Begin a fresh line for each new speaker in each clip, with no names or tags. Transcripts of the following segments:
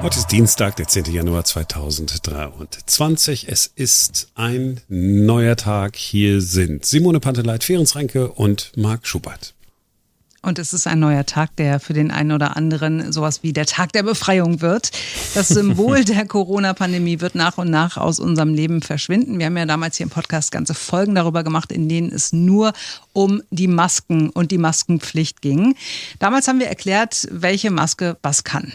Heute ist Dienstag, der 10. Januar 2023. Es ist ein neuer Tag. Hier sind Simone Panteleit, Ferenc Reinke und Marc Schubert.
Und es ist ein neuer Tag, der für den einen oder anderen sowas wie der Tag der Befreiung wird. Das Symbol der Corona-Pandemie wird nach und nach aus unserem Leben verschwinden. Wir haben ja damals hier im Podcast ganze Folgen darüber gemacht, in denen es nur um die Masken und die Maskenpflicht ging. Damals haben wir erklärt, welche Maske was kann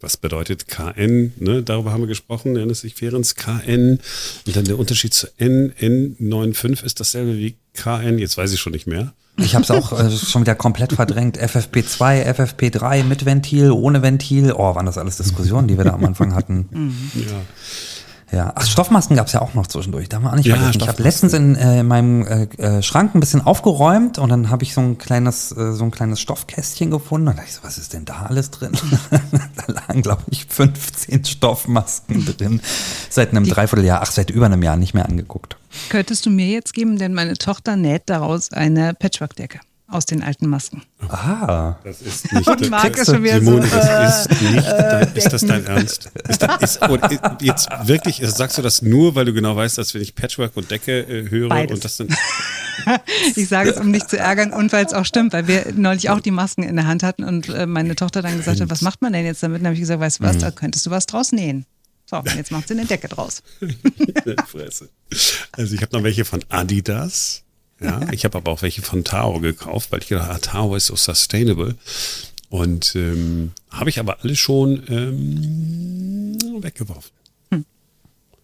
was bedeutet KN? Ne? Darüber haben wir gesprochen, nennt es sich Ferenc KN. Und dann der Unterschied zu N, N95 ist dasselbe wie KN, jetzt weiß ich schon nicht mehr.
Ich habe es auch äh, schon wieder komplett verdrängt. FFP2, FFP3 mit Ventil, ohne Ventil. Oh, waren das alles Diskussionen, die wir da am Anfang hatten. Mhm. Ja. Ja, ach, Stoffmasken gab's ja auch noch zwischendurch. Da haben wir auch nicht ja, vergessen. Ich habe letztens in äh, meinem äh, äh, Schrank ein bisschen aufgeräumt und dann habe ich so ein kleines, äh, so ein kleines Stoffkästchen gefunden. Und da dachte ich so, was ist denn da alles drin? da lagen, glaube ich, 15 Stoffmasken drin. Seit einem Dreivierteljahr, ach, seit über einem Jahr nicht mehr angeguckt.
Könntest du mir jetzt geben, denn meine Tochter näht daraus eine Patchwork-Decke aus den alten Masken.
Ah.
Das ist nicht Und Marc ist schon wieder Simone, so, das ist nicht äh, dein, ist das dein Ernst? Ist das, ist, jetzt wirklich, sagst du das nur, weil du genau weißt, dass wenn ich Patchwork und Decke äh, höre
Beides.
und das dann.
ich sage es, um dich zu ärgern und weil es auch stimmt, weil wir neulich auch die Masken in der Hand hatten und äh, meine Tochter dann gesagt hat, was macht man denn jetzt damit? Dann habe ich gesagt, weißt du was, mhm. da könntest du was draus nähen. So, jetzt macht sie eine Decke draus.
Fresse. Also ich habe noch welche von Adidas. Ja, ich habe aber auch welche von Tao gekauft, weil ich gedacht, ah, Tao ist so sustainable. Und ähm, habe ich aber alle schon ähm, weggeworfen. Hm.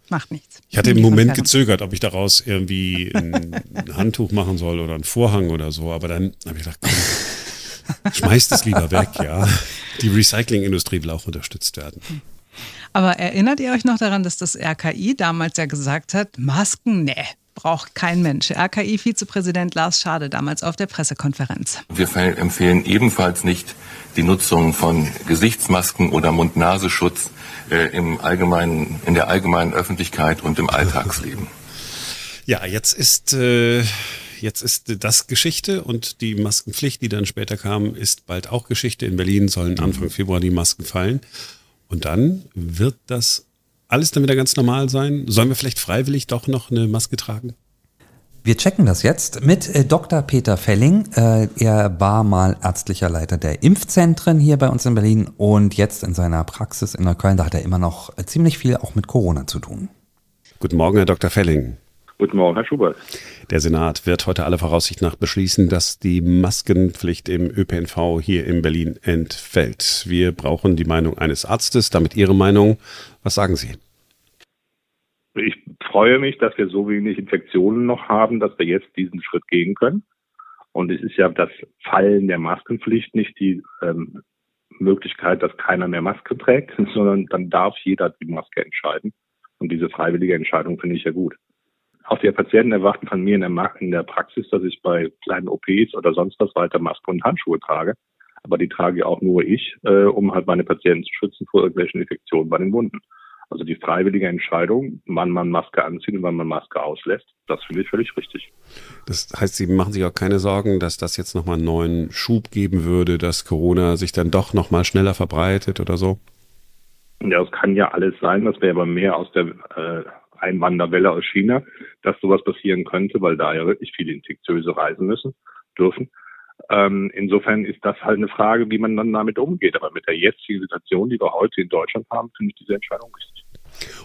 Macht nichts.
Ich hatte im Moment gezögert, ob ich daraus irgendwie ein, Handtuch machen soll oder einen Vorhang oder so, aber dann habe ich gedacht, komm, schmeißt es lieber weg, ja. Die Recyclingindustrie will auch unterstützt werden.
Aber erinnert ihr euch noch daran, dass das RKI damals ja gesagt hat, Masken, ne, braucht kein Mensch. RKI-Vizepräsident Lars Schade damals auf der Pressekonferenz.
Wir empfehlen ebenfalls nicht die Nutzung von Gesichtsmasken oder Mund-Nasenschutz äh, im allgemeinen, in der allgemeinen Öffentlichkeit und im Alltagsleben.
Ja, jetzt ist äh, jetzt ist das Geschichte und die Maskenpflicht, die dann später kam, ist bald auch Geschichte. In Berlin sollen Anfang Februar die Masken fallen. Und dann wird das alles dann wieder ganz normal sein? Sollen wir vielleicht freiwillig doch noch eine Maske tragen?
Wir checken das jetzt mit äh, Dr. Peter Felling. Äh, er war mal ärztlicher Leiter der Impfzentren hier bei uns in Berlin und jetzt in seiner Praxis in Neukölln, da hat er immer noch äh, ziemlich viel auch mit Corona zu tun.
Guten Morgen, Herr Dr. Felling.
Guten Morgen, Herr Schubert.
Der Senat wird heute alle Voraussicht nach beschließen, dass die Maskenpflicht im ÖPNV hier in Berlin entfällt. Wir brauchen die Meinung eines Arztes, damit Ihre Meinung. Was sagen Sie?
Ich freue mich, dass wir so wenig Infektionen noch haben, dass wir jetzt diesen Schritt gehen können. Und es ist ja das Fallen der Maskenpflicht nicht die ähm, Möglichkeit, dass keiner mehr Maske trägt, sondern dann darf jeder die Maske entscheiden. Und diese freiwillige Entscheidung finde ich ja gut. Auch die Patienten erwarten von mir in der, in der Praxis, dass ich bei kleinen OPs oder sonst was weiter Maske und Handschuhe trage. Aber die trage auch nur ich, äh, um halt meine Patienten zu schützen vor irgendwelchen Infektionen bei den Wunden. Also die freiwillige Entscheidung, wann man Maske anzieht und wann man Maske auslässt, das finde ich völlig richtig.
Das heißt, Sie machen sich auch keine Sorgen, dass das jetzt nochmal einen neuen Schub geben würde, dass Corona sich dann doch nochmal schneller verbreitet oder so?
Ja, es kann ja alles sein. Das wäre aber mehr aus der äh, Einwanderwelle aus China, dass sowas passieren könnte, weil da ja wirklich viele Infektiöse reisen müssen, dürfen. Ähm, insofern ist das halt eine Frage, wie man dann damit umgeht. Aber mit der jetzigen Situation, die wir heute in Deutschland haben, finde ich diese Entscheidung richtig.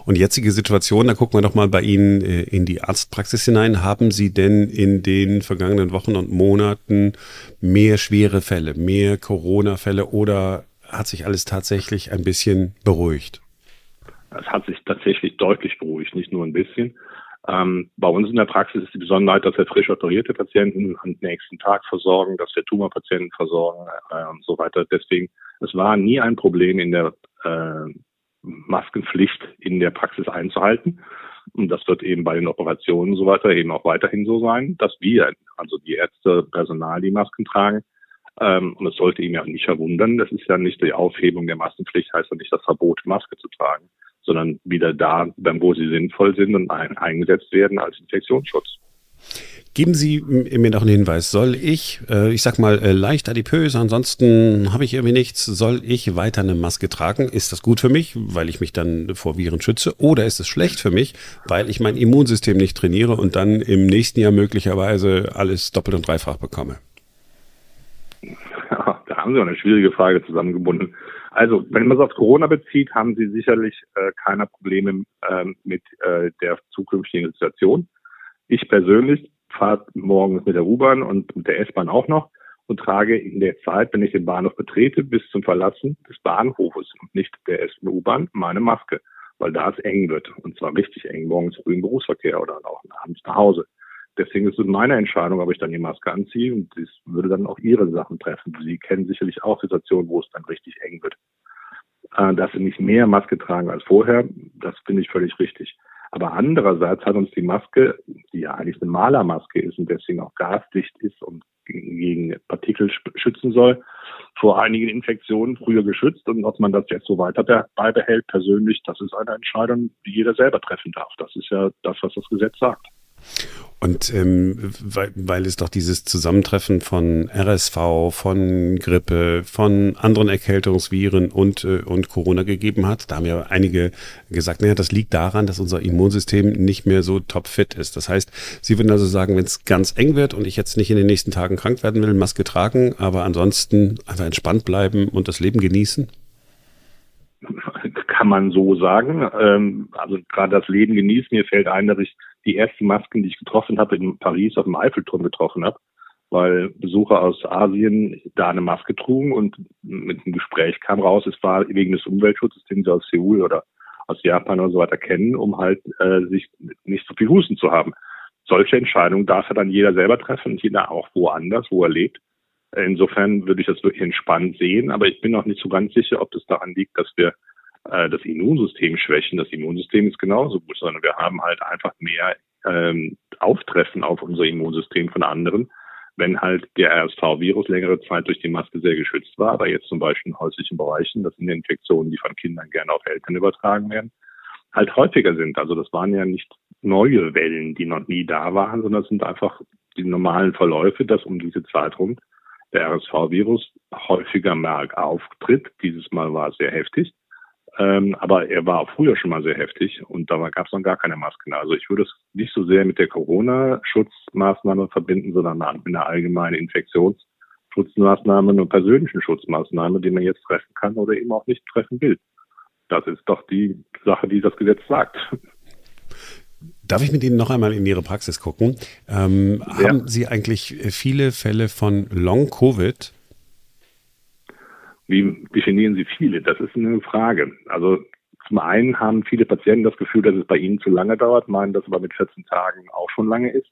Und jetzige Situation, da gucken wir doch mal bei Ihnen äh, in die Arztpraxis hinein. Haben Sie denn in den vergangenen Wochen und Monaten mehr schwere Fälle, mehr Corona-Fälle oder hat sich alles tatsächlich ein bisschen beruhigt?
Es hat sich tatsächlich deutlich beruhigt, nicht nur ein bisschen. Ähm, bei uns in der Praxis ist die Besonderheit, dass wir frisch operierte Patienten am nächsten Tag versorgen, dass wir Tumorpatienten versorgen äh, und so weiter. Deswegen, es war nie ein Problem in der äh, Maskenpflicht in der Praxis einzuhalten. Und das wird eben bei den Operationen und so weiter eben auch weiterhin so sein, dass wir, also die Ärzte, Personal, die Masken tragen. Ähm, und es sollte ihn ja nicht verwundern, das ist ja nicht die Aufhebung der Maskenpflicht, heißt ja nicht das Verbot, Maske zu tragen sondern wieder da, wo sie sinnvoll sind und ein, eingesetzt werden als Infektionsschutz.
Geben Sie mir noch einen Hinweis. Soll ich, äh, ich sag mal, äh, leicht adipös, ansonsten habe ich irgendwie nichts, soll ich weiter eine Maske tragen? Ist das gut für mich, weil ich mich dann vor Viren schütze? Oder ist es schlecht für mich, weil ich mein Immunsystem nicht trainiere und dann im nächsten Jahr möglicherweise alles doppelt und dreifach bekomme?
Ja, da haben Sie auch eine schwierige Frage zusammengebunden. Also, wenn man es auf Corona bezieht, haben Sie sicherlich äh, keine Probleme äh, mit äh, der zukünftigen Situation. Ich persönlich fahre morgens mit der U-Bahn und mit der S-Bahn auch noch und trage in der Zeit, wenn ich den Bahnhof betrete, bis zum Verlassen des Bahnhofes und nicht der S- und U-Bahn meine Maske, weil da es eng wird. Und zwar richtig eng, morgens früh im Berufsverkehr oder auch abends nach Hause. Deswegen ist es meine Entscheidung, ob ich dann die Maske anziehe und das würde dann auch Ihre Sachen treffen. Sie kennen sicherlich auch Situationen, wo es dann richtig eng wird. Äh, dass Sie nicht mehr Maske tragen als vorher, das finde ich völlig richtig. Aber andererseits hat uns die Maske, die ja eigentlich eine Malermaske ist und deswegen auch gasdicht ist und gegen Partikel schützen soll, vor einigen Infektionen früher geschützt. Und ob man das jetzt so weiter beibehält, persönlich, das ist eine Entscheidung, die jeder selber treffen darf. Das ist ja das, was das Gesetz sagt.
Und ähm, weil, weil es doch dieses Zusammentreffen von RSV, von Grippe, von anderen Erkältungsviren und, äh, und Corona gegeben hat, da haben ja einige gesagt, naja, das liegt daran, dass unser Immunsystem nicht mehr so topfit ist. Das heißt, Sie würden also sagen, wenn es ganz eng wird und ich jetzt nicht in den nächsten Tagen krank werden will, Maske tragen, aber ansonsten einfach entspannt bleiben und das Leben genießen?
Kann man so sagen. Ähm, also gerade das Leben genießen. Mir fällt ein, dass ich die ersten Masken, die ich getroffen habe, in Paris auf dem Eiffelturm getroffen habe, weil Besucher aus Asien da eine Maske trugen und mit einem Gespräch kam raus, es war wegen des Umweltschutzes, den sie aus Seoul oder aus Japan oder so weiter kennen, um halt äh, sich nicht so viel Husten zu haben. Solche Entscheidungen darf ja dann jeder selber treffen und jeder auch woanders, wo er lebt. Insofern würde ich das wirklich entspannt sehen, aber ich bin auch nicht so ganz sicher, ob das daran liegt, dass wir äh, das Immunsystem schwächen. Das Immunsystem ist genauso gut, sondern wir haben halt einfach mehr ähm, Auftreffen auf unser Immunsystem von anderen, wenn halt der RSV-Virus längere Zeit durch die Maske sehr geschützt war, aber jetzt zum Beispiel in häuslichen Bereichen, das sind Infektionen, die von Kindern gerne auf Eltern übertragen werden, halt häufiger sind. Also das waren ja nicht neue Wellen, die noch nie da waren, sondern es sind einfach die normalen Verläufe, dass um diese Zeit rum der RSV-Virus häufiger mehr auftritt. Dieses Mal war es sehr heftig. Ähm, aber er war früher schon mal sehr heftig und da gab es dann gar keine Masken. Also ich würde es nicht so sehr mit der Corona-Schutzmaßnahme verbinden, sondern mit einer allgemeinen Infektionsschutzmaßnahme und persönlichen Schutzmaßnahme, die man jetzt treffen kann oder eben auch nicht treffen will. Das ist doch die Sache, die das Gesetz sagt.
Darf ich mit Ihnen noch einmal in Ihre Praxis gucken? Ähm, ja. Haben Sie eigentlich viele Fälle von Long-Covid?
Wie definieren Sie viele? Das ist eine Frage. Also zum einen haben viele Patienten das Gefühl, dass es bei ihnen zu lange dauert, meinen, dass es aber mit 14 Tagen auch schon lange ist.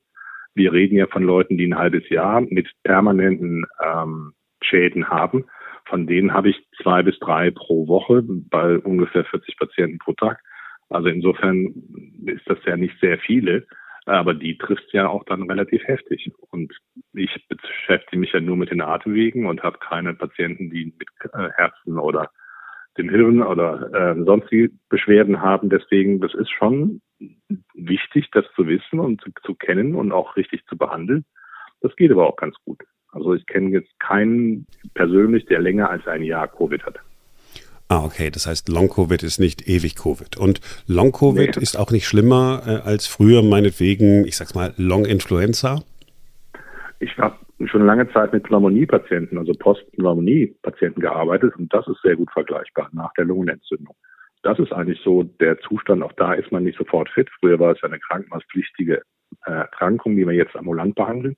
Wir reden ja von Leuten, die ein halbes Jahr mit permanenten ähm, Schäden haben. Von denen habe ich zwei bis drei pro Woche bei ungefähr 40 Patienten pro Tag. Also insofern ist das ja nicht sehr viele. Aber die trifft ja auch dann relativ heftig. Und ich beschäftige mich ja nur mit den Atemwegen und habe keine Patienten, die mit äh, Herzen oder dem Hirn oder äh, sonstige Beschwerden haben. Deswegen, das ist schon wichtig, das zu wissen und zu, zu kennen und auch richtig zu behandeln. Das geht aber auch ganz gut. Also ich kenne jetzt keinen persönlich, der länger als ein Jahr Covid hat.
Ah, okay. Das heißt, Long-Covid ist nicht ewig Covid. Und Long-Covid nee. ist auch nicht schlimmer äh, als früher meinetwegen, ich sag's mal, Long-Influenza?
Ich habe schon lange Zeit mit Pneumonie-Patienten, also Post-Pneumonie-Patienten gearbeitet und das ist sehr gut vergleichbar nach der Lungenentzündung. Das ist eigentlich so der Zustand, auch da ist man nicht sofort fit. Früher war es eine krankenhauspflichtige äh, Erkrankung, die wir jetzt ambulant behandeln.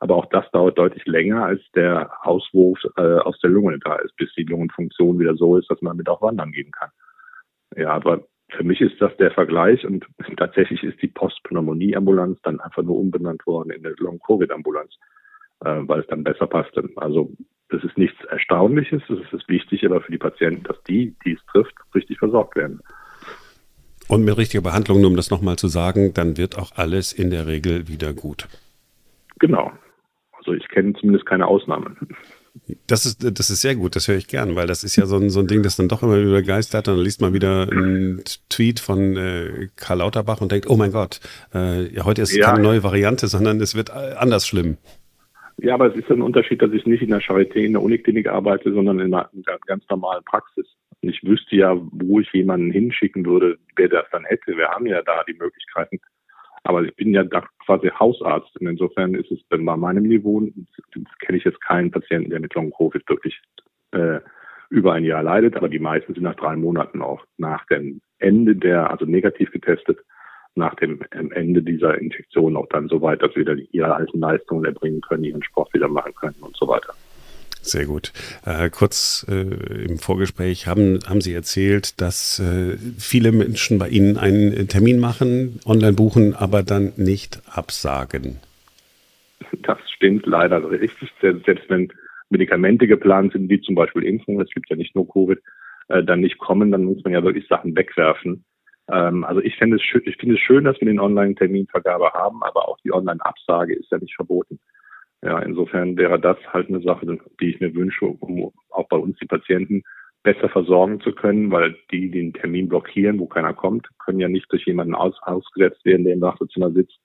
Aber auch das dauert deutlich länger, als der Auswurf äh, aus der Lunge da ist, bis die Lungenfunktion wieder so ist, dass man damit auch wandern gehen kann. Ja, aber für mich ist das der Vergleich und tatsächlich ist die Postpneumonie-Ambulanz dann einfach nur umbenannt worden in eine Long-Covid-Ambulanz, äh, weil es dann besser passte. Also das ist nichts Erstaunliches, es ist wichtig aber für die Patienten, dass die, die es trifft, richtig versorgt werden.
Und mit richtiger Behandlung, nur um das nochmal zu sagen, dann wird auch alles in der Regel wieder gut.
Genau, also ich kenne zumindest keine Ausnahmen.
Das ist, das ist sehr gut, das höre ich gern, weil das ist ja so ein, so ein Ding, das dann doch immer wieder begeistert. Dann liest man wieder einen Tweet von äh, Karl Lauterbach und denkt, oh mein Gott, äh, ja, heute ist ja. keine neue Variante, sondern es wird äh, anders schlimm.
Ja, aber es ist ein Unterschied, dass ich nicht in der Charité, in der Uniklinik arbeite, sondern in einer, in einer ganz normalen Praxis. Und ich wüsste ja, wo ich jemanden hinschicken würde, wer das dann hätte. Wir haben ja da die Möglichkeiten. Aber ich bin ja da quasi Hausarzt. Und insofern ist es bei meinem Niveau, kenne ich jetzt keinen Patienten, der mit Long-Covid wirklich äh, über ein Jahr leidet. Aber die meisten sind nach drei Monaten auch nach dem Ende der, also negativ getestet, nach dem Ende dieser Infektion auch dann so weit, dass sie wieder ihre alten Leistungen erbringen können, ihren Sport wieder machen können und so weiter.
Sehr gut. Äh, kurz äh, im Vorgespräch haben, haben Sie erzählt, dass äh, viele Menschen bei Ihnen einen Termin machen, online buchen, aber dann nicht absagen.
Das stimmt leider. Selbst wenn Medikamente geplant sind, wie zum Beispiel Impfungen, es gibt ja nicht nur Covid, äh, dann nicht kommen, dann muss man ja wirklich Sachen wegwerfen. Ähm, also ich finde es, ich finde es schön, dass wir den Online-Terminvergabe haben, aber auch die Online-Absage ist ja nicht verboten. Ja, insofern wäre das halt eine Sache, die ich mir wünsche, um auch bei uns die Patienten besser versorgen zu können, weil die, den Termin blockieren, wo keiner kommt, können ja nicht durch jemanden aus, ausgesetzt werden, der im Wartezimmer sitzt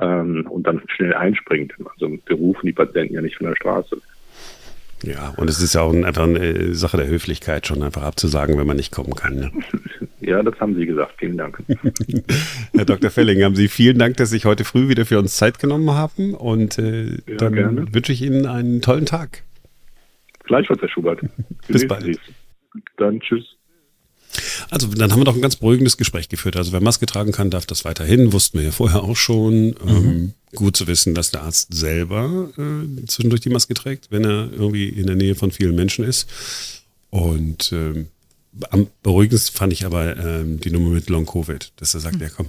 ähm, und dann schnell einspringt. Also wir rufen die Patienten ja nicht von der Straße.
Ja, und es ist ja auch einfach eine Sache der Höflichkeit, schon einfach abzusagen, wenn man nicht kommen kann. Ne?
Ja, das haben Sie gesagt. Vielen Dank.
Herr Dr. Felling, haben Sie vielen Dank, dass Sie heute früh wieder für uns Zeit genommen haben. Und äh, ja, dann gerne. wünsche ich Ihnen einen tollen Tag.
Gleichfalls, Herr Schubert.
Bis bald.
Dann tschüss.
Also dann haben wir doch ein ganz beruhigendes Gespräch geführt. Also wer Maske tragen kann, darf das weiterhin. Wussten wir ja vorher auch schon. Mhm. Ähm, gut zu wissen, dass der Arzt selber äh, zwischendurch die Maske trägt, wenn er irgendwie in der Nähe von vielen Menschen ist. Und ähm, am beruhigendsten fand ich aber ähm, die Nummer mit Long Covid, dass er sagt, mhm. ja komm,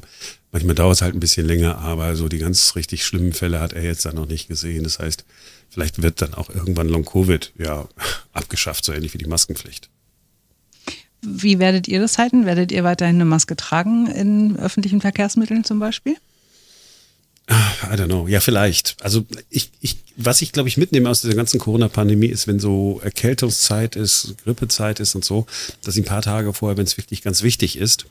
manchmal dauert es halt ein bisschen länger, aber so die ganz richtig schlimmen Fälle hat er jetzt dann noch nicht gesehen. Das heißt, vielleicht wird dann auch irgendwann Long Covid ja abgeschafft, so ähnlich wie die Maskenpflicht.
Wie werdet ihr das halten? Werdet ihr weiterhin eine Maske tragen in öffentlichen Verkehrsmitteln zum Beispiel?
I don't know. Ja, vielleicht. Also ich, ich, was ich glaube ich mitnehme aus dieser ganzen Corona-Pandemie ist, wenn so Erkältungszeit ist, Grippezeit ist und so, dass ich ein paar Tage vorher, wenn es wirklich ganz wichtig ist,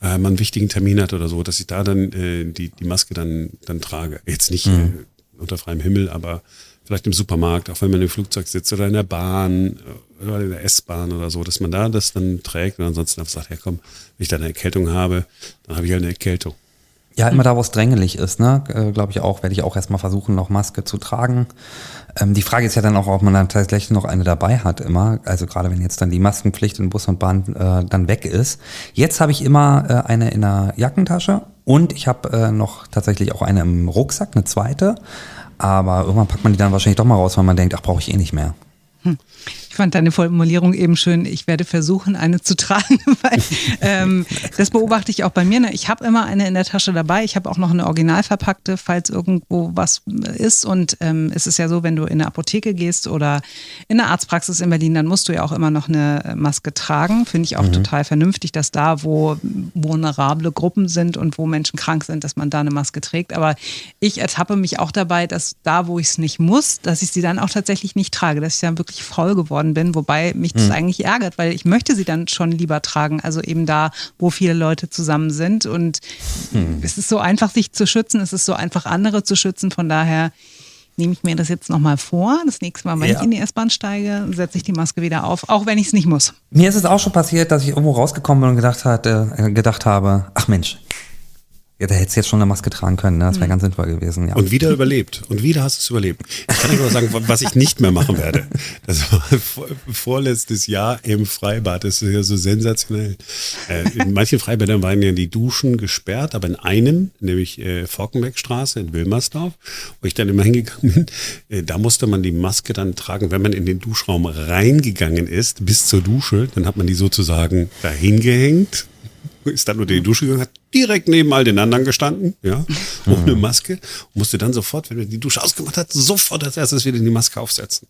äh, man einen wichtigen Termin hat oder so, dass ich da dann äh, die, die Maske dann, dann trage. Jetzt nicht mhm. äh, unter freiem Himmel, aber vielleicht im Supermarkt, auch wenn man im Flugzeug sitzt oder in der Bahn äh, oder in der S-Bahn oder so, dass man da das dann trägt und ansonsten einfach sagt, ja komm, wenn ich da eine Erkältung habe, dann habe ich halt eine Erkältung.
Ja, immer da, wo es drängelig ist, ne, äh, glaube ich auch, werde ich auch erstmal versuchen, noch Maske zu tragen. Ähm, die Frage ist ja dann auch, ob man dann tatsächlich noch eine dabei hat immer. Also gerade wenn jetzt dann die Maskenpflicht in Bus und Bahn äh, dann weg ist. Jetzt habe ich immer äh, eine in der Jackentasche und ich habe äh, noch tatsächlich auch eine im Rucksack, eine zweite. Aber irgendwann packt man die dann wahrscheinlich doch mal raus, weil man denkt, ach, brauche ich eh nicht mehr. Hm
fand deine Formulierung eben schön. Ich werde versuchen, eine zu tragen, weil ähm, das beobachte ich auch bei mir. Ne? Ich habe immer eine in der Tasche dabei. Ich habe auch noch eine original verpackte, falls irgendwo was ist. Und ähm, es ist ja so, wenn du in eine Apotheke gehst oder in eine Arztpraxis in Berlin, dann musst du ja auch immer noch eine Maske tragen. Finde ich auch mhm. total vernünftig, dass da, wo vulnerable Gruppen sind und wo Menschen krank sind, dass man da eine Maske trägt. Aber ich ertappe mich auch dabei, dass da, wo ich es nicht muss, dass ich sie dann auch tatsächlich nicht trage, dass ich dann wirklich voll geworden geworden bin, wobei mich das hm. eigentlich ärgert, weil ich möchte sie dann schon lieber tragen, also eben da, wo viele Leute zusammen sind. Und hm. es ist so einfach, sich zu schützen, es ist so einfach, andere zu schützen. Von daher nehme ich mir das jetzt nochmal vor. Das nächste Mal, wenn ja. ich in die S-Bahn steige, setze ich die Maske wieder auf, auch wenn ich es nicht muss.
Mir ist es auch schon passiert, dass ich irgendwo rausgekommen bin und gedacht, hat, äh, gedacht habe, ach Mensch, ja, da hättest du jetzt schon eine Maske tragen können, ne? das wäre mhm. ganz sinnvoll gewesen. Ja.
Und wieder überlebt. Und wieder hast du es überlebt. Ich kann dir nur sagen, was ich nicht mehr machen werde. Das war vorletztes Jahr im Freibad. Das ist ja so sensationell. Äh, in manchen Freibädern waren ja die Duschen gesperrt, aber in einem, nämlich äh, Forkenbeckstraße in Wilmersdorf, wo ich dann immer hingegangen bin, äh, da musste man die Maske dann tragen, wenn man in den Duschraum reingegangen ist, bis zur Dusche. Dann hat man die sozusagen dahin gehängt ist dann nur die Dusche gegangen, hat direkt neben all den anderen gestanden, ja, ohne. Maske, musste dann sofort, wenn er die Dusche ausgemacht hat, sofort als erstes wieder die Maske aufsetzen.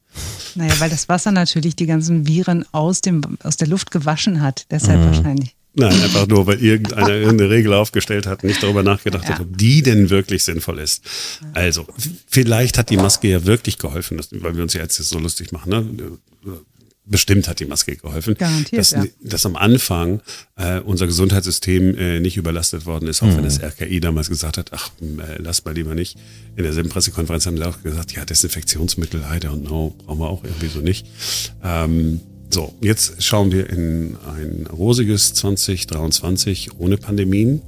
Naja, weil das Wasser natürlich die ganzen Viren aus, dem, aus der Luft gewaschen hat, deshalb mhm. wahrscheinlich.
Nein, einfach nur, weil irgendeiner irgendeine Regel aufgestellt hat, nicht darüber nachgedacht ja. hat, ob die denn wirklich sinnvoll ist. Also, vielleicht hat die Maske ja wirklich geholfen, weil wir uns ja jetzt so lustig machen. Ne? Bestimmt hat die Maske geholfen.
Garantiert,
dass,
ja.
dass am Anfang äh, unser Gesundheitssystem äh, nicht überlastet worden ist, auch mhm. wenn das RKI damals gesagt hat, ach, äh, lass mal lieber nicht. In derselben Pressekonferenz haben sie auch gesagt, ja, Desinfektionsmittel, I don't know, brauchen wir auch irgendwie so nicht. Ähm, so, jetzt schauen wir in ein rosiges 2023 ohne Pandemien.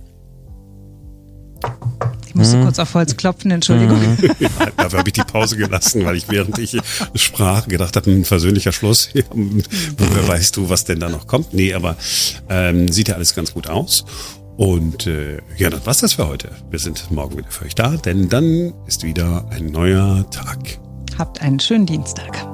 Ich musste mhm. kurz auf Holz klopfen, Entschuldigung. Mhm.
Ja, dafür habe ich die Pause gelassen, weil ich während ich sprach gedacht habe, ein versöhnlicher Schluss. Woher weißt du, was denn da noch kommt? Nee, aber ähm, sieht ja alles ganz gut aus. Und äh, ja, das war's das für heute. Wir sind morgen wieder für euch da, denn dann ist wieder ein neuer Tag.
Habt einen schönen Dienstag.